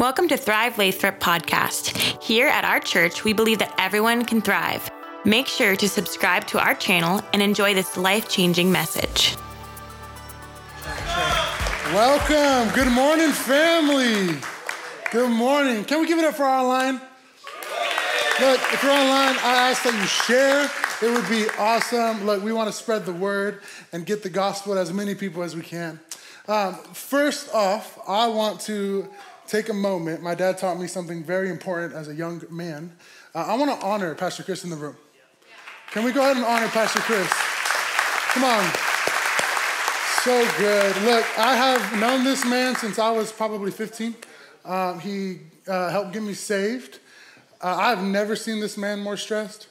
Welcome to Thrive Lathrop podcast. Here at our church, we believe that everyone can thrive. Make sure to subscribe to our channel and enjoy this life changing message. Welcome. Good morning, family. Good morning. Can we give it up for our online? Look, if you're online, I ask that you share. It would be awesome. Look, we want to spread the word and get the gospel to as many people as we can. Um, first off, I want to take a moment. My dad taught me something very important as a young man. Uh, I want to honor Pastor Chris in the room. Can we go ahead and honor Pastor Chris? Come on. So good. Look, I have known this man since I was probably 15. Um, he uh, helped get me saved. Uh, I've never seen this man more stressed.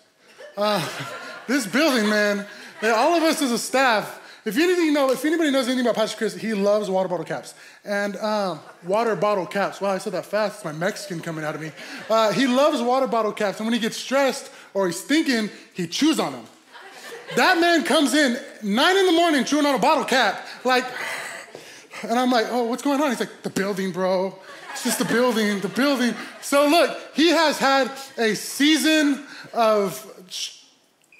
Uh, this building, man, all of us as a staff, if anything, know, if anybody knows anything about Pastor Chris, he loves water bottle caps and um, water bottle caps. Wow, I said that fast. It's my Mexican coming out of me. Uh, he loves water bottle caps, and when he gets stressed or he's thinking, he chews on them. That man comes in nine in the morning chewing on a bottle cap, like, and I'm like, oh, what's going on? He's like, the building, bro. It's just the building, the building. So look, he has had a season of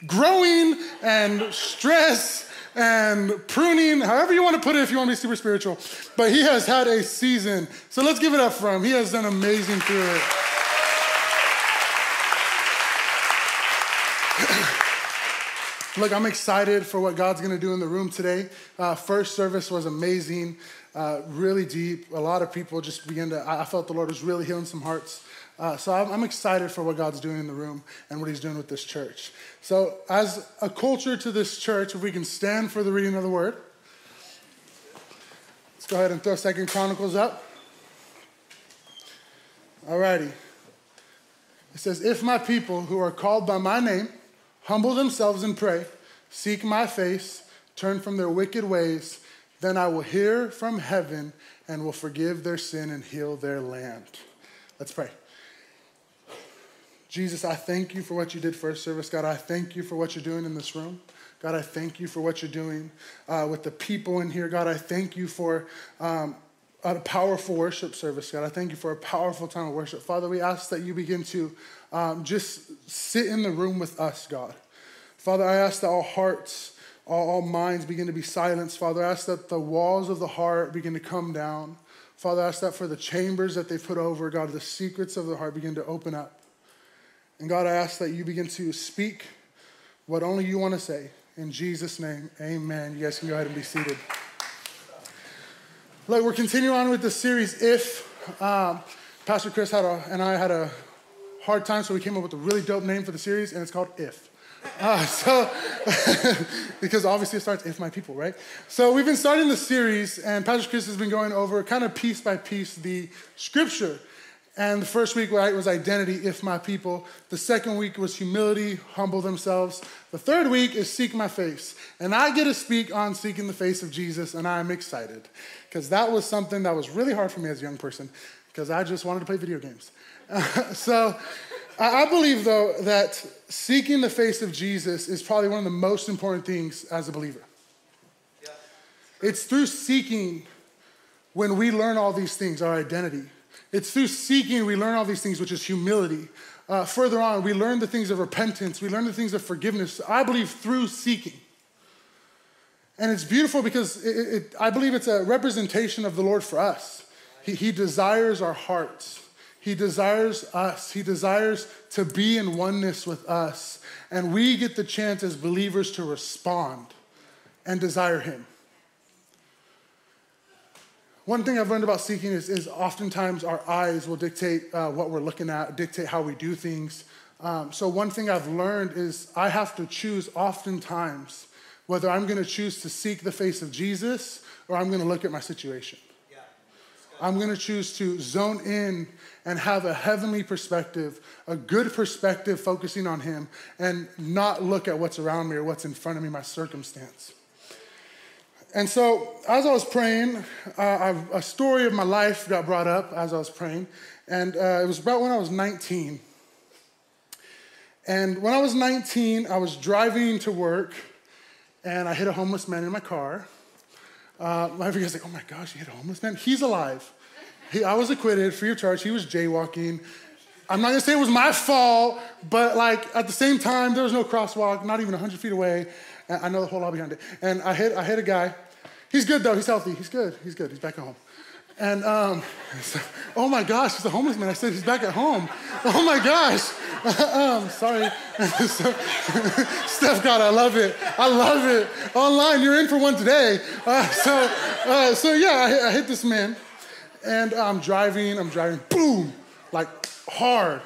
growing and stress and pruning, however you want to put it if you want to be super spiritual. But he has had a season. So let's give it up for him. He has done amazing through it. Look, I'm excited for what God's going to do in the room today. Uh, first service was amazing, uh, really deep. A lot of people just began to, I felt the Lord was really healing some hearts. Uh, so I'm, I'm, excited for what God's doing in the room and what He's doing with this church. So, as a culture to this church, if we can stand for the reading of the Word, let's go ahead and throw Second Chronicles up. Alrighty. It says, "If my people who are called by my name humble themselves and pray, seek my face, turn from their wicked ways, then I will hear from heaven and will forgive their sin and heal their land." Let's pray. Jesus, I thank you for what you did first service. God, I thank you for what you're doing in this room. God, I thank you for what you're doing uh, with the people in here. God, I thank you for um, a powerful worship service. God, I thank you for a powerful time of worship. Father, we ask that you begin to um, just sit in the room with us, God. Father, I ask that all hearts, all, all minds begin to be silenced. Father, I ask that the walls of the heart begin to come down. Father, I ask that for the chambers that they put over, God, the secrets of the heart begin to open up. And God, I ask that you begin to speak what only you want to say. In Jesus' name, amen. You guys can go ahead and be seated. Look, we're continuing on with the series, If. Um, Pastor Chris had a, and I had a hard time, so we came up with a really dope name for the series, and it's called If. Uh, so, because obviously it starts if my people, right? So we've been starting the series, and Pastor Chris has been going over kind of piece by piece the scripture and the first week right, was identity, if my people. The second week was humility, humble themselves. The third week is seek my face. And I get to speak on seeking the face of Jesus, and I'm excited because that was something that was really hard for me as a young person because I just wanted to play video games. So I believe, though, that seeking the face of Jesus is probably one of the most important things as a believer. Yeah. It's through seeking when we learn all these things, our identity it's through seeking we learn all these things, which is humility. Uh, further on, we learn the things of repentance, we learn the things of forgiveness, I believe through seeking. And it's beautiful because it, it, I believe it's a representation of the Lord for us. He, he desires our hearts. He desires us. He desires to be in oneness with us. And we get the chance as believers to respond and desire Him. One thing I've learned about seeking is, is oftentimes our eyes will dictate uh, what we're looking at, dictate how we do things. Um, so, one thing I've learned is I have to choose oftentimes whether I'm going to choose to seek the face of Jesus or I'm going to look at my situation. Yeah. I'm going to choose to zone in and have a heavenly perspective, a good perspective focusing on Him, and not look at what's around me or what's in front of me, my circumstance. And so, as I was praying, uh, a story of my life got brought up as I was praying. And uh, it was about when I was 19. And when I was 19, I was driving to work and I hit a homeless man in my car. Uh, my guys like, oh my gosh, you hit a homeless man? He's alive. He, I was acquitted, free of charge. He was jaywalking. I'm not gonna say it was my fault, but like at the same time, there was no crosswalk, not even 100 feet away. I know the whole law behind it. And I hit, I hit a guy. He's good though. He's healthy. He's good. He's good. He's back at home. And um, so, oh my gosh, he's a homeless man. I said he's back at home. Oh my gosh. um, sorry. so, Steph God, I love it. I love it. Online, you're in for one today. Uh, so, uh, so yeah, I I hit this man, and I'm driving. I'm driving. Boom, like hard.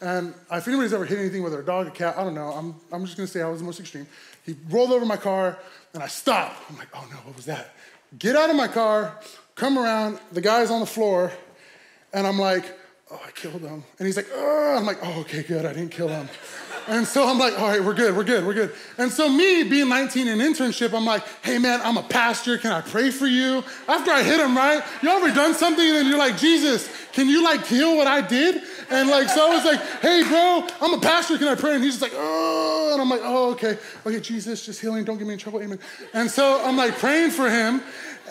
And if anybody's ever hit anything with a dog, a cat, I don't know. I'm, I'm just gonna say I was the most extreme. He rolled over my car, and I stopped. I'm like, oh no, what was that? Get out of my car, come around, the guy's on the floor, and I'm like, oh, I killed him. And he's like, oh, I'm like, oh, okay, good, I didn't kill him. and so I'm like, all right, we're good, we're good, we're good. And so me being 19 in internship, I'm like, hey man, I'm a pastor, can I pray for you? After I hit him, right? You ever done something and then you're like, Jesus, can you like heal what I did? And like, so I was like, hey bro, I'm a pastor, can I pray? And he's just like, oh, and I'm like, oh, okay, okay, Jesus, just healing, don't get me in trouble, amen. And so I'm like praying for him,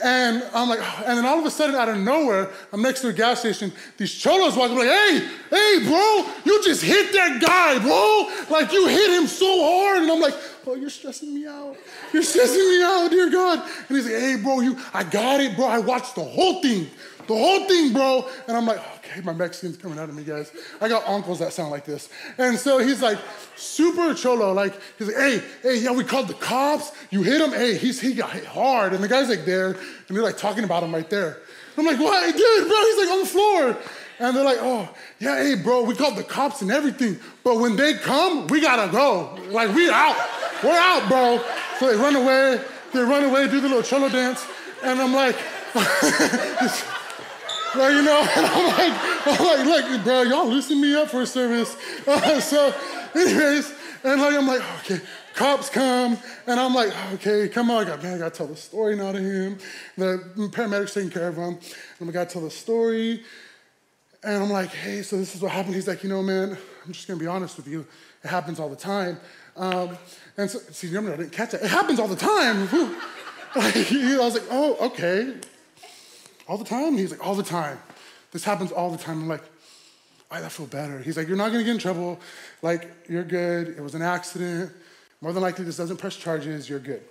and I'm like, and then all of a sudden, out of nowhere, I'm next to a gas station. These cholos walk up, like, hey, hey, bro, you just hit that guy, bro. Like, you hit him so hard. And I'm like, oh, you're stressing me out. You're stressing me out, dear God. And he's like, hey, bro, you, I got it, bro. I watched the whole thing, the whole thing, bro. And I'm like, okay, my Mexican's coming out of me, guys. I got uncles that sound like this. And so he's like, super cholo. Like, he's like, hey, hey, yeah, we called the cops. You hit him. Hey, he's, he got hit hard. And the guy's like there, and they're like talking about him right there. I'm like, what? Dude, bro, he's like on the floor. And they're like, oh, yeah, hey, bro, we called the cops and everything. But when they come, we gotta go. Like, we out. We're out, bro. So they run away. They run away, do the little cholo dance. And I'm like, well, you know, I'm like, I'm like, look, bro, y'all loosen me up for a service. Uh, so, anyways, and like, I'm like, okay, cops come, and I'm like, okay, come on, I got, man, I gotta tell the story now to him. The paramedics taking care of him, and I gotta tell the story. And I'm like, hey, so this is what happened. He's like, you know, man, I'm just gonna be honest with you. It happens all the time. Um, and so, see, I didn't catch that. It happens all the time. like, I was like, oh, okay. All the time? He's like, all the time. This happens all the time. I'm like, I feel better. He's like, you're not gonna get in trouble. Like, you're good. It was an accident. More than likely, this doesn't press charges. You're good.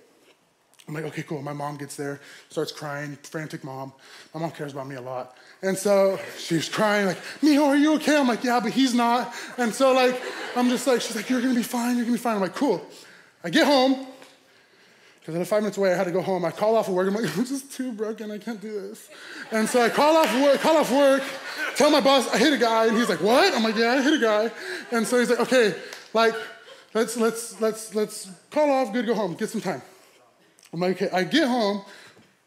I'm like, okay, cool. My mom gets there, starts crying, frantic mom. My mom cares about me a lot. And so she's crying, like, Mijo, are you okay? I'm like, yeah, but he's not. And so, like, I'm just like, she's like, you're gonna be fine, you're gonna be fine. I'm like, cool. I get home, because then five minutes away, I had to go home. I call off of work. I'm like, I'm just too broken. I can't do this. And so I call off work, call off work, tell my boss I hit a guy, and he's like, what? I'm like, yeah, I hit a guy. And so he's like, okay, like, let's let's let's let's call off. Good, go home. Get some time. I'm like, okay. I get home,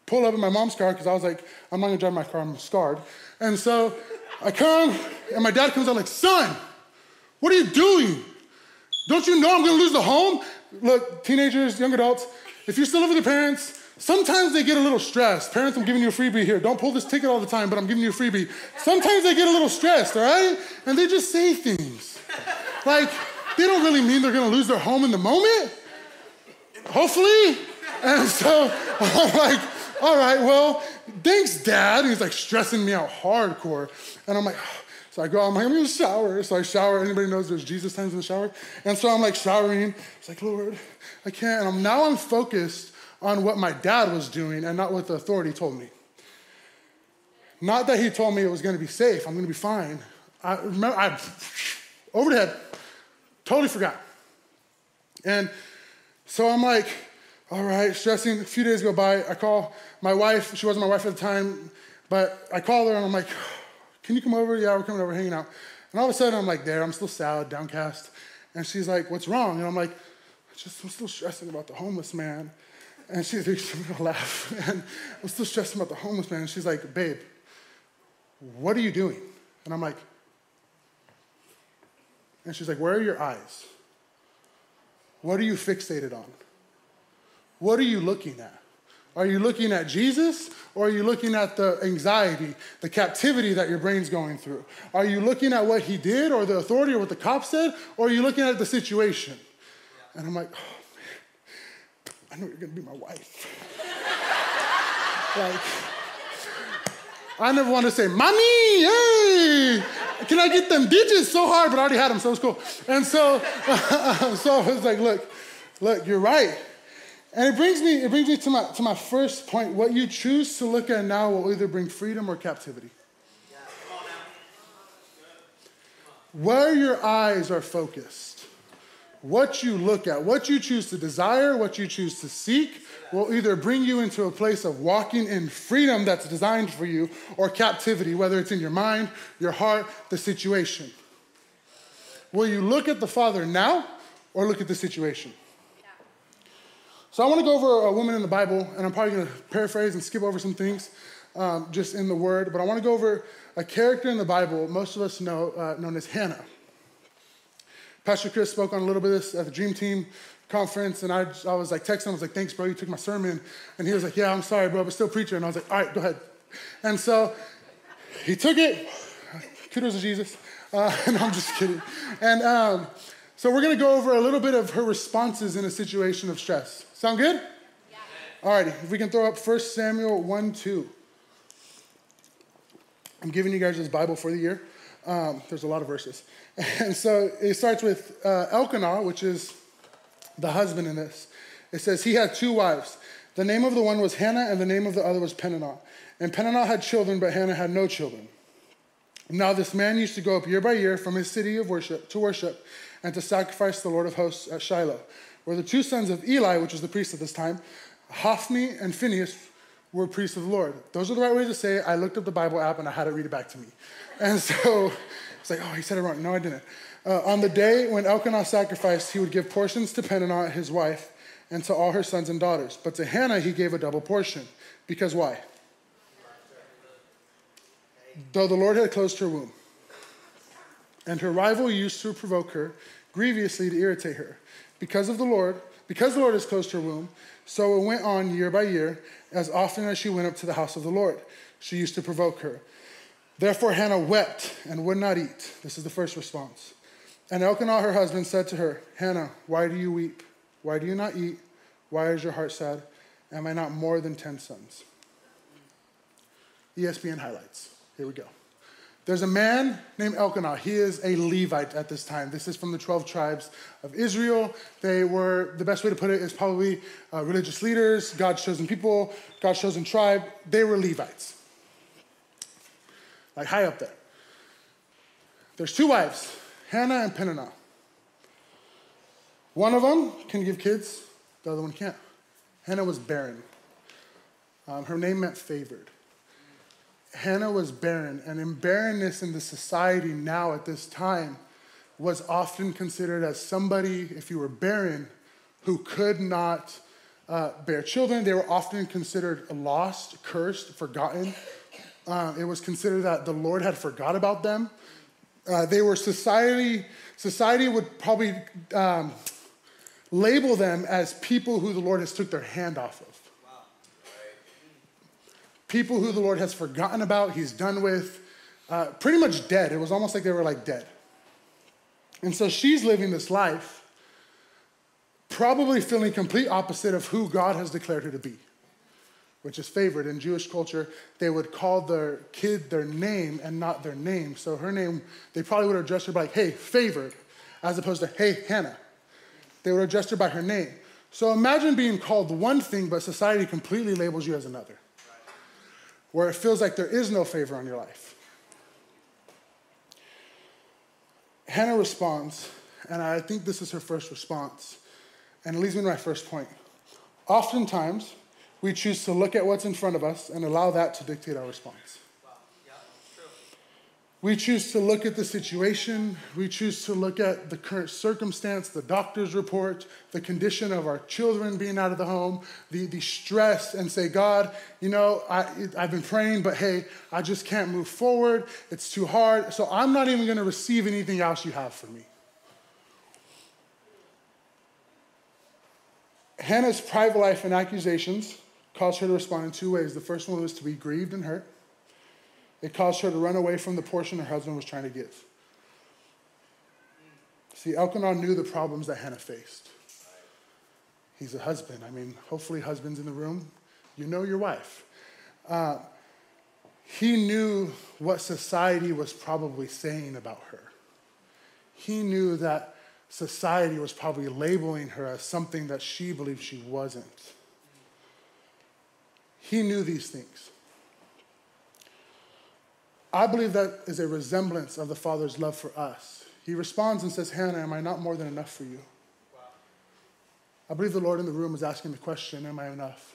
pull up in my mom's car because I was like, I'm not gonna drive my car. I'm scarred. And so I come, and my dad comes out like, son, what are you doing? Don't you know I'm gonna lose the home? Look, teenagers, young adults if you still live with your parents, sometimes they get a little stressed. Parents, I'm giving you a freebie here. Don't pull this ticket all the time, but I'm giving you a freebie. Sometimes they get a little stressed, all right? And they just say things. Like, they don't really mean they're gonna lose their home in the moment. Hopefully. And so I'm like, all right, well, thanks, Dad. He's like stressing me out hardcore. And I'm like, so I go, I'm like, I'm gonna shower. So I shower. Anybody knows there's Jesus times in the shower? And so I'm like showering. It's like, Lord, I can't. And I'm, now I'm focused on what my dad was doing and not what the authority told me. Not that he told me it was gonna be safe, I'm gonna be fine. I remember, I, over the head, totally forgot. And so I'm like, all right, stressing. A few days go by. I call my wife. She wasn't my wife at the time, but I call her and I'm like, can you come over? Yeah, we're coming over, hanging out. And all of a sudden, I'm like there. I'm still sad, downcast. And she's like, what's wrong? And I'm like, just, I'm still stressing about the homeless man. And she's, she's gonna laugh. And I'm still stressing about the homeless man. And she's like, babe, what are you doing? And I'm like, and she's like, where are your eyes? What are you fixated on? What are you looking at? Are you looking at Jesus or are you looking at the anxiety, the captivity that your brain's going through? Are you looking at what he did or the authority or what the cop said or are you looking at the situation? And I'm like, oh man, I know you're gonna be my wife. like, I never wanna say, Mommy, hey, can I get them digits so hard? But I already had them, so it was cool. And so, so I was like, look, look, you're right. And it brings me, it brings me to my, to my first point. What you choose to look at now will either bring freedom or captivity. Where your eyes are focused, what you look at, what you choose to desire, what you choose to seek, will either bring you into a place of walking in freedom that's designed for you or captivity, whether it's in your mind, your heart, the situation. Will you look at the Father now or look at the situation? So I want to go over a woman in the Bible, and I'm probably going to paraphrase and skip over some things um, just in the Word, but I want to go over a character in the Bible most of us know, uh, known as Hannah. Pastor Chris spoke on a little bit of this at the Dream Team conference, and I, I was like texting him, I was like, thanks, bro, you took my sermon. And he was like, yeah, I'm sorry, bro, but still preacher. And I was like, all right, go ahead. And so he took it. Kudos to Jesus. Uh, and I'm just kidding. And um, so we're going to go over a little bit of her responses in a situation of stress. Sound good? Yeah. All righty. If we can throw up 1 Samuel 1 2. I'm giving you guys this Bible for the year. Um, there's a lot of verses. And so it starts with uh, Elkanah, which is the husband in this. It says he had two wives. The name of the one was Hannah, and the name of the other was Peninnah. And Peninnah had children, but Hannah had no children. Now this man used to go up year by year from his city of worship to worship and to sacrifice the Lord of hosts at Shiloh where the two sons of Eli, which was the priest at this time, Hophni and Phinehas, were priests of the Lord. Those are the right ways to say it. I looked up the Bible app and I had it read it back to me. And so it's like, oh, he said it wrong. No, I didn't. Uh, on the day when Elkanah sacrificed, he would give portions to Peninnah, his wife, and to all her sons and daughters. But to Hannah, he gave a double portion. Because why? Though the Lord had closed her womb, and her rival used to provoke her grievously to irritate her. Because of the Lord, because the Lord has closed her womb, so it went on year by year, as often as she went up to the house of the Lord. She used to provoke her. Therefore Hannah wept and would not eat. This is the first response. And Elkanah, her husband, said to her, Hannah, why do you weep? Why do you not eat? Why is your heart sad? Am I not more than 10 sons? ESPN highlights. Here we go. There's a man named Elkanah. He is a Levite at this time. This is from the 12 tribes of Israel. They were, the best way to put it is probably uh, religious leaders, God's chosen people, God's chosen tribe. They were Levites. Like high up there. There's two wives, Hannah and Peninnah. One of them can give kids, the other one can't. Hannah was barren. Um, her name meant favored. Hannah was barren, and in barrenness in the society now at this time was often considered as somebody, if you were barren, who could not uh, bear children. They were often considered lost, cursed, forgotten. Uh, it was considered that the Lord had forgot about them. Uh, they were society. Society would probably um, label them as people who the Lord has took their hand off of people who the Lord has forgotten about, he's done with, uh, pretty much dead. It was almost like they were like dead. And so she's living this life, probably feeling complete opposite of who God has declared her to be, which is favored. In Jewish culture, they would call their kid their name and not their name. So her name, they probably would have addressed her by, hey, favored, as opposed to, hey, Hannah. They would address her by her name. So imagine being called one thing, but society completely labels you as another where it feels like there is no favor on your life. Hannah responds, and I think this is her first response, and it leads me to my first point. Oftentimes, we choose to look at what's in front of us and allow that to dictate our response. We choose to look at the situation. We choose to look at the current circumstance, the doctor's report, the condition of our children being out of the home, the, the stress, and say, God, you know, I, I've been praying, but hey, I just can't move forward. It's too hard. So I'm not even going to receive anything else you have for me. Hannah's private life and accusations caused her to respond in two ways. The first one was to be grieved and hurt. It caused her to run away from the portion her husband was trying to give. See, Elkanah knew the problems that Hannah faced. He's a husband. I mean, hopefully, husbands in the room, you know your wife. Uh, he knew what society was probably saying about her. He knew that society was probably labeling her as something that she believed she wasn't. He knew these things. I believe that is a resemblance of the Father's love for us. He responds and says, Hannah, am I not more than enough for you? Wow. I believe the Lord in the room is asking the question, Am I enough?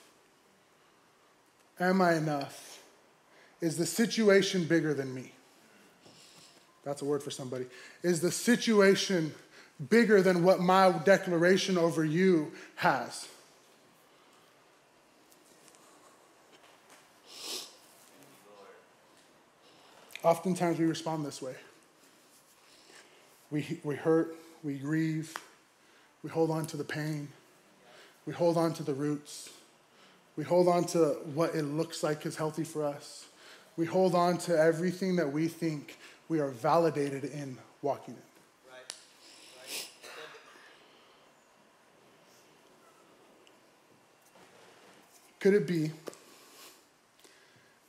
Am I enough? Is the situation bigger than me? That's a word for somebody. Is the situation bigger than what my declaration over you has? Oftentimes we respond this way. We, we hurt, we grieve, we hold on to the pain, we hold on to the roots, we hold on to what it looks like is healthy for us. We hold on to everything that we think we are validated in walking in. Could it be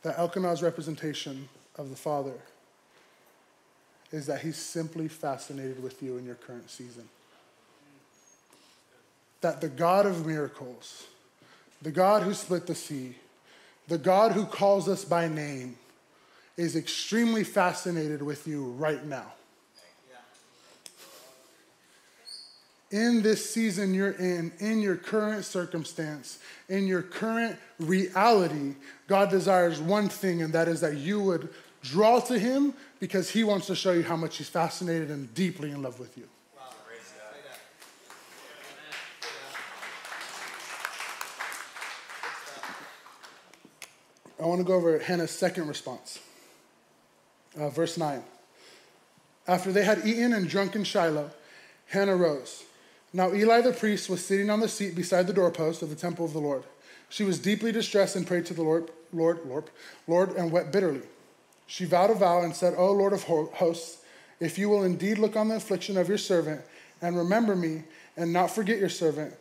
that Elkanah's representation of the Father is that he's simply fascinated with you in your current season? That the God of miracles, the God who split the sea, the God who calls us by name, is extremely fascinated with you right now. In this season you're in, in your current circumstance, in your current reality, God desires one thing, and that is that you would draw to Him because He wants to show you how much He's fascinated and deeply in love with you. I want to go over Hannah's second response. Uh, verse 9. After they had eaten and drunk in Shiloh, Hannah rose. Now Eli the priest was sitting on the seat beside the doorpost of the temple of the Lord. She was deeply distressed and prayed to the Lord, Lord, Lord, Lord, and wept bitterly. She vowed a vow and said, O Lord of hosts, if you will indeed look on the affliction of your servant and remember me and not forget your servant,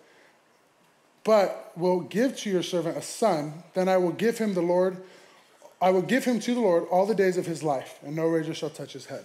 but will give to your servant a son, then I will give him the Lord, I will give him to the Lord all the days of his life, and no razor shall touch his head.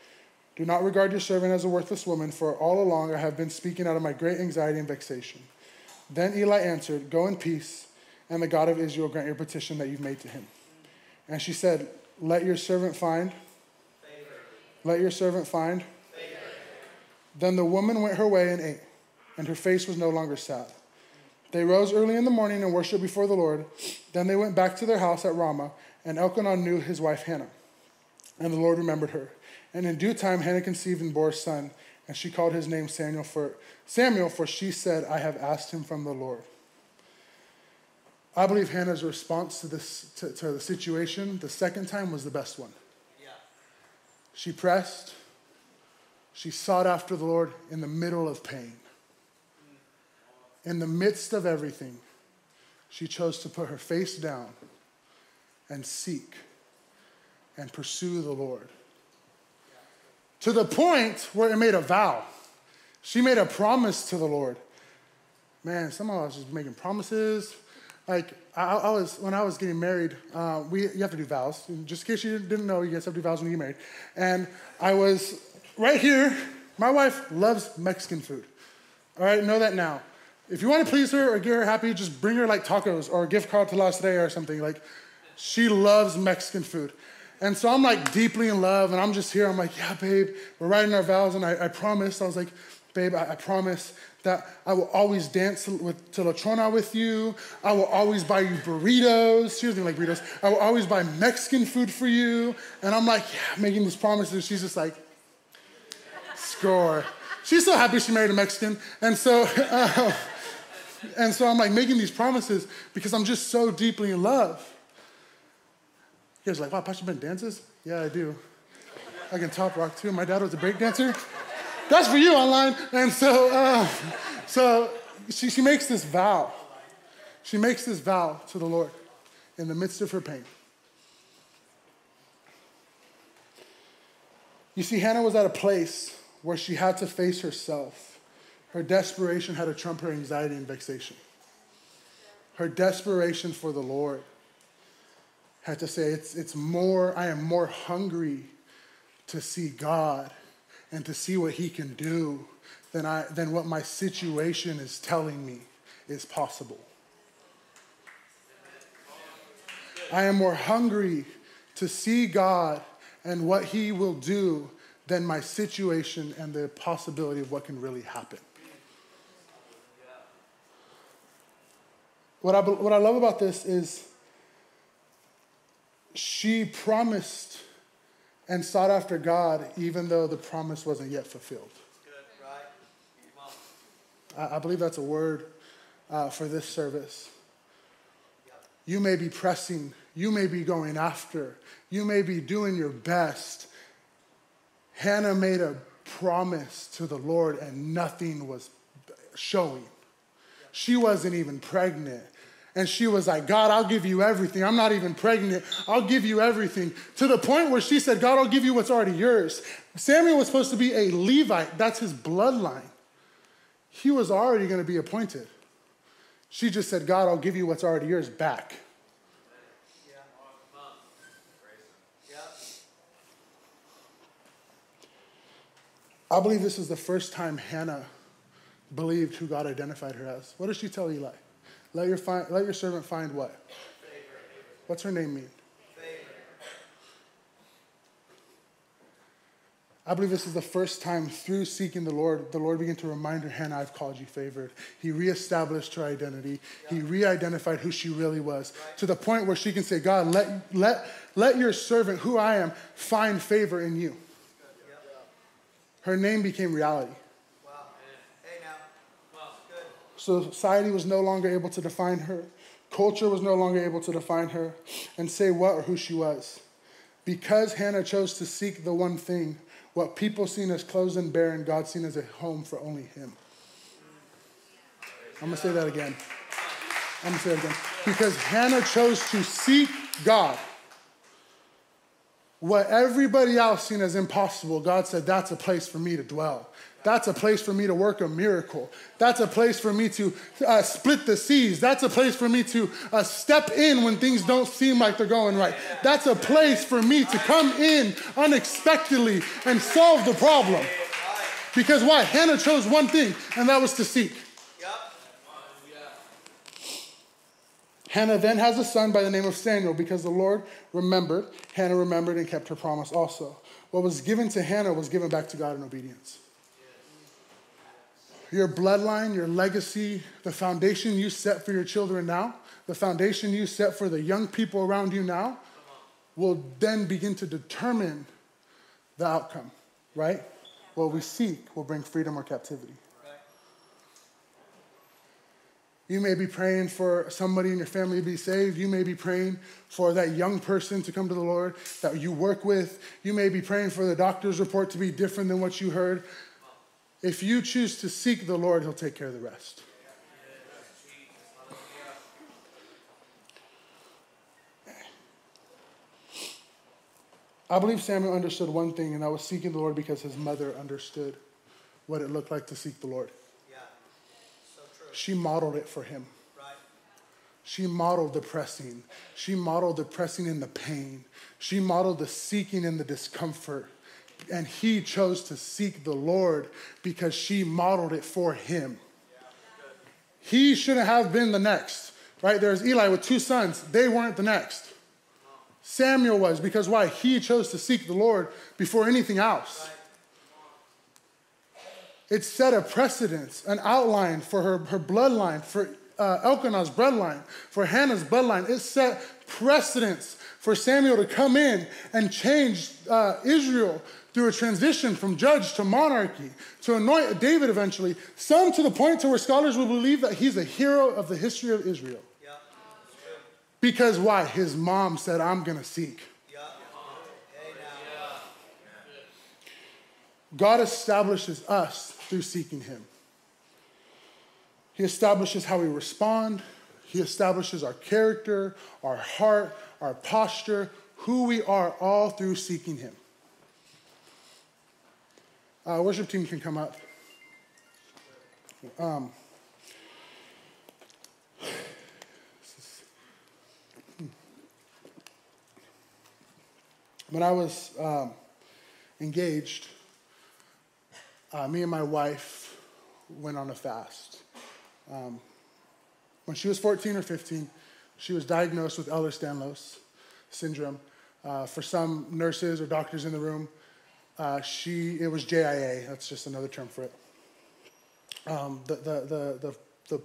Do not regard your servant as a worthless woman, for all along I have been speaking out of my great anxiety and vexation. Then Eli answered, Go in peace, and the God of Israel grant your petition that you've made to him. And she said, Let your servant find. Let your servant find. Then the woman went her way and ate, and her face was no longer sad. They rose early in the morning and worshiped before the Lord. Then they went back to their house at Ramah, and Elkanah knew his wife Hannah. And the Lord remembered her. And in due time, Hannah conceived and bore a son, and she called his name Samuel for, Samuel, for she said, I have asked him from the Lord. I believe Hannah's response to, this, to, to the situation the second time was the best one. Yeah. She pressed, she sought after the Lord in the middle of pain. Mm. In the midst of everything, she chose to put her face down and seek and pursue the Lord to the point where it made a vow. She made a promise to the Lord. Man, some of us just making promises. Like I, I, was when I was getting married, uh, we you have to do vows. Just in case you didn't know, you guys have to do vows when you get married. And I was right here. My wife loves Mexican food. All right, know that now. If you want to please her or get her happy, just bring her like tacos or a gift card to La Estrella or something. Like, she loves Mexican food. And so I'm like deeply in love, and I'm just here. I'm like, yeah, babe, we're writing our vows, and I, I. I was like, babe, I, I promise that I will always dance with, to La Chona with you. I will always buy you burritos. She doesn't like burritos. I will always buy Mexican food for you. And I'm like, yeah, making these promises. She's just like, score. She's so happy she married a Mexican. And so, uh, and so I'm like making these promises because I'm just so deeply in love. Guys are like, wow, Pastor Ben dances? Yeah, I do. I can top rock too. My dad was a break dancer. That's for you online. And so, uh, so she, she makes this vow. She makes this vow to the Lord in the midst of her pain. You see, Hannah was at a place where she had to face herself. Her desperation had to trump her anxiety and vexation. Her desperation for the Lord had to say, it's, it's more, I am more hungry to see God and to see what He can do than, I, than what my situation is telling me is possible. I am more hungry to see God and what He will do than my situation and the possibility of what can really happen. What I, what I love about this is she promised and sought after God even though the promise wasn't yet fulfilled. I, I believe that's a word uh, for this service. You may be pressing, you may be going after, you may be doing your best. Hannah made a promise to the Lord and nothing was showing. She wasn't even pregnant. And she was like, God, I'll give you everything. I'm not even pregnant. I'll give you everything. To the point where she said, God, I'll give you what's already yours. Samuel was supposed to be a Levite, that's his bloodline. He was already going to be appointed. She just said, God, I'll give you what's already yours back. I believe this is the first time Hannah believed who God identified her as. What does she tell Eli? Let your, find, let your servant find what? What's her name mean? I believe this is the first time through seeking the Lord, the Lord began to remind her, Hannah, I've called you favored. He reestablished her identity. He re identified who she really was to the point where she can say, God, let, let, let your servant, who I am, find favor in you. Her name became reality. Society was no longer able to define her. Culture was no longer able to define her and say what or who she was. Because Hannah chose to seek the one thing, what people seen as closed and barren, God seen as a home for only Him. I'm gonna say that again. I'm gonna say it again. Because Hannah chose to seek God. What everybody else seen as impossible, God said, that's a place for me to dwell. That's a place for me to work a miracle. That's a place for me to uh, split the seas. That's a place for me to uh, step in when things don't seem like they're going right. That's a place for me to come in unexpectedly and solve the problem. Because why? Hannah chose one thing, and that was to seek. Hannah then has a son by the name of Samuel because the Lord remembered, Hannah remembered and kept her promise also. What was given to Hannah was given back to God in obedience your bloodline, your legacy, the foundation you set for your children now, the foundation you set for the young people around you now, will then begin to determine the outcome, right? What we seek will bring freedom or captivity. You may be praying for somebody in your family to be saved. You may be praying for that young person to come to the Lord that you work with. You may be praying for the doctor's report to be different than what you heard. If you choose to seek the Lord, He'll take care of the rest. I believe Samuel understood one thing, and that was seeking the Lord because his mother understood what it looked like to seek the Lord. She modeled it for him. She modeled the pressing. She modeled the pressing in the pain. She modeled the seeking in the discomfort and he chose to seek the Lord because she modeled it for him. He shouldn't have been the next, right? There's Eli with two sons, they weren't the next. Samuel was because why? He chose to seek the Lord before anything else. It set a precedence, an outline for her, her bloodline, for uh, Elkanah's bloodline, for Hannah's bloodline. It set precedence for Samuel to come in and change uh, Israel through a transition from judge to monarchy to anoint David eventually, some to the point to where scholars will believe that he's a hero of the history of Israel. Yeah. Because why? His mom said, I'm going to seek. God establishes us through seeking Him. He establishes how we respond, He establishes our character, our heart, our posture, who we are, all through seeking Him. Uh, worship team can come up. Um, when I was um, engaged, uh, me and my wife went on a fast. Um, when she was 14 or 15, she was diagnosed with Ehlers-Danlos syndrome. Uh, for some nurses or doctors in the room, uh, she it was JIA. That's just another term for it. Um, the, the, the, the, the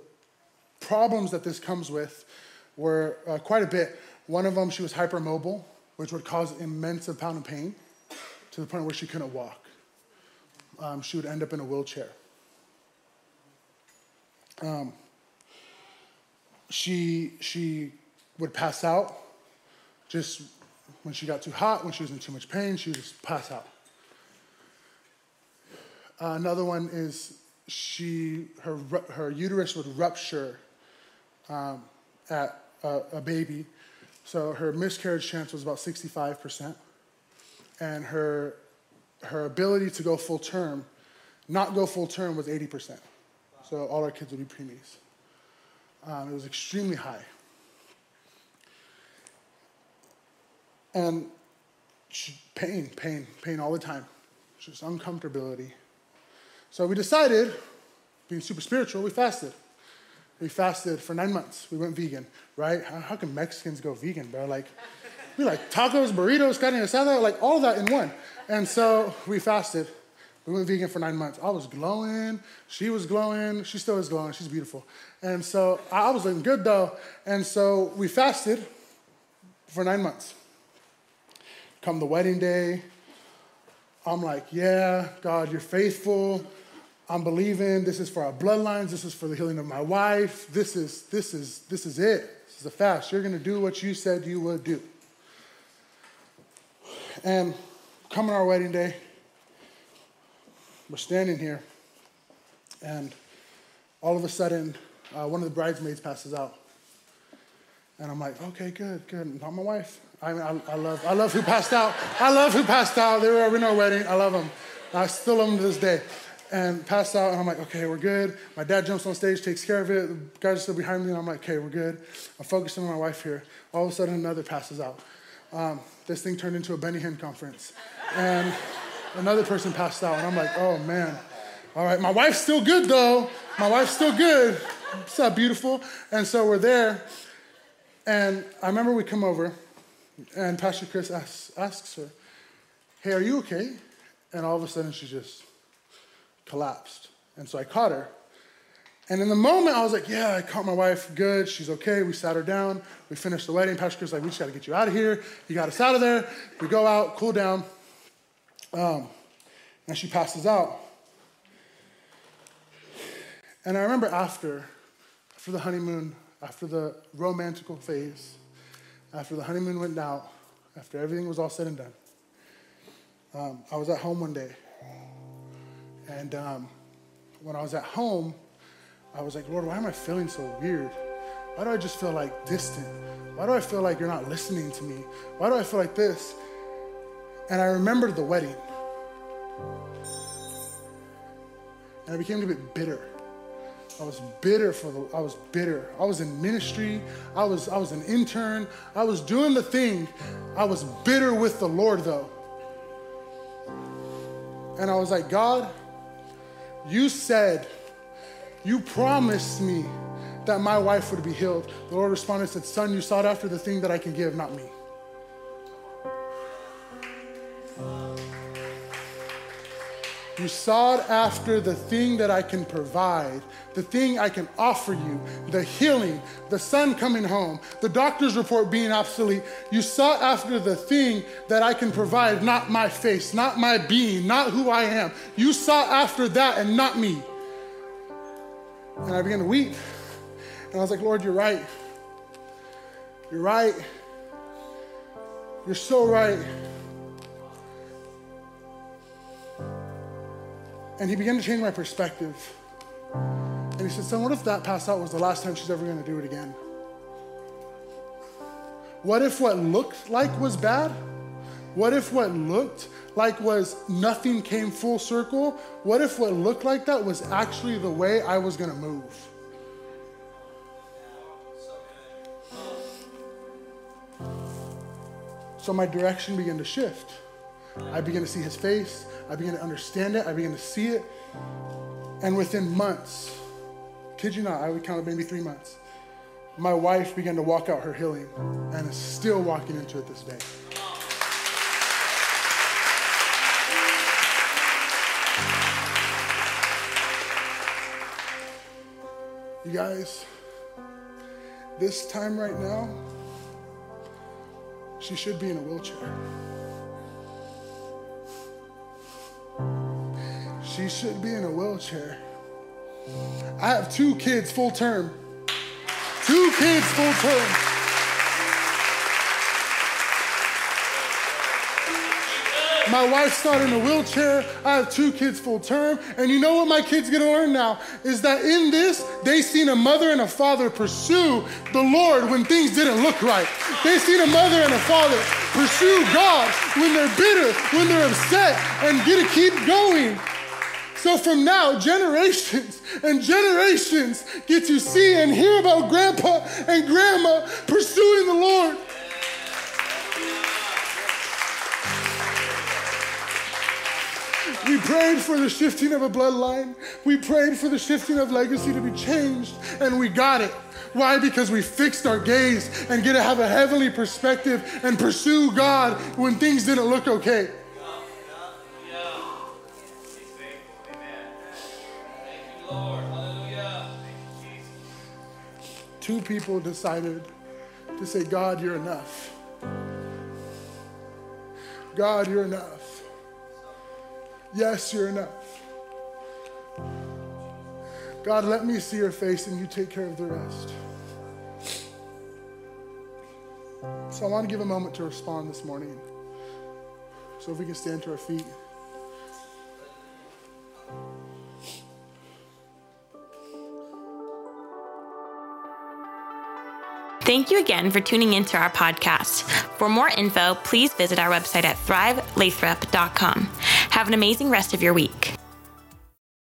problems that this comes with were uh, quite a bit. One of them, she was hypermobile which would cause immense amount of pain to the point where she couldn't walk. Um, she would end up in a wheelchair. Um, she, she would pass out just when she got too hot, when she was in too much pain, she would just pass out. Uh, another one is she, her, her uterus would rupture um, at a, a baby so her miscarriage chance was about 65%. And her, her ability to go full term, not go full term, was 80%. So all our kids would be preemies. Um, it was extremely high. And she, pain, pain, pain all the time. Just uncomfortability. So we decided, being super spiritual, we fasted. We fasted for nine months. We went vegan, right? How, how can Mexicans go vegan, bro? Like, we like tacos, burritos, carne asada, like all that in one. And so we fasted. We went vegan for nine months. I was glowing. She was glowing. She still is glowing. She's beautiful. And so I was looking good though. And so we fasted for nine months. Come the wedding day, I'm like, yeah, God, you're faithful. I'm believing this is for our bloodlines. This is for the healing of my wife. This is, this is, this is it. This is a fast. You're to do what you said you would do. And coming our wedding day, we're standing here, and all of a sudden, uh, one of the bridesmaids passes out. And I'm like, okay, good, good. Not my wife. I, mean, I, I, love, I love who passed out. I love who passed out. They were in our wedding. I love them. I still love them to this day and passed out. And I'm like, okay, we're good. My dad jumps on stage, takes care of it. The guys are still behind me, and I'm like, okay, we're good. I'm focusing on my wife here. All of a sudden, another passes out. Um, this thing turned into a Benny Hinn conference. And another person passed out, and I'm like, oh man. All right, my wife's still good though. My wife's still good. It's not beautiful. And so we're there. And I remember we come over, and Pastor Chris asks, asks her, hey, are you okay? And all of a sudden, she just collapsed. And so I caught her. And in the moment, I was like, yeah, I caught my wife good. She's okay. We sat her down. We finished the wedding. Pastor Chris like, we just got to get you out of here. You got us out of there. We go out, cool down. Um, and she passes out. And I remember after, after the honeymoon, after the romantical phase, after the honeymoon went out, after everything was all said and done, um, I was at home one day and um, when I was at home, I was like, Lord, why am I feeling so weird? Why do I just feel like distant? Why do I feel like you're not listening to me? Why do I feel like this? And I remembered the wedding. And I became a bit bitter. I was bitter for the I was bitter. I was in ministry. I was I was an intern. I was doing the thing. I was bitter with the Lord though. And I was like, God, you said, you promised me that my wife would be healed. The Lord responded and said, Son, you sought after the thing that I can give, not me. You sought after the thing that I can provide, the thing I can offer you, the healing, the son coming home, the doctor's report being obsolete. You sought after the thing that I can provide, not my face, not my being, not who I am. You sought after that and not me. And I began to weep. And I was like, Lord, you're right. You're right. You're so right. And he began to change my perspective. And he said, Son, what if that pass out was the last time she's ever going to do it again? What if what looked like was bad? What if what looked like was nothing came full circle? What if what looked like that was actually the way I was going to move? So my direction began to shift. I began to see his face. I began to understand it. I began to see it. And within months, kid you not, I would count maybe three months, my wife began to walk out her healing and is still walking into it this day. You guys, this time right now, she should be in a wheelchair. She should be in a wheelchair. I have two kids full term. Two kids full term. My wife's not in a wheelchair. I have two kids full term. And you know what my kids get to learn now? Is that in this, they seen a mother and a father pursue the Lord when things didn't look right. They seen a mother and a father pursue God when they're bitter, when they're upset, and get to keep going. So from now, generations and generations get to see and hear about grandpa and grandma pursuing the Lord. We prayed for the shifting of a bloodline. We prayed for the shifting of legacy to be changed, and we got it. Why? Because we fixed our gaze and get to have a heavenly perspective and pursue God when things didn't look okay. Two people decided to say, God, you're enough. God, you're enough. Yes, you're enough. God, let me see your face and you take care of the rest. So I want to give a moment to respond this morning. So if we can stand to our feet. Thank you again for tuning into our podcast. For more info, please visit our website at thrivelathrop.com. Have an amazing rest of your week.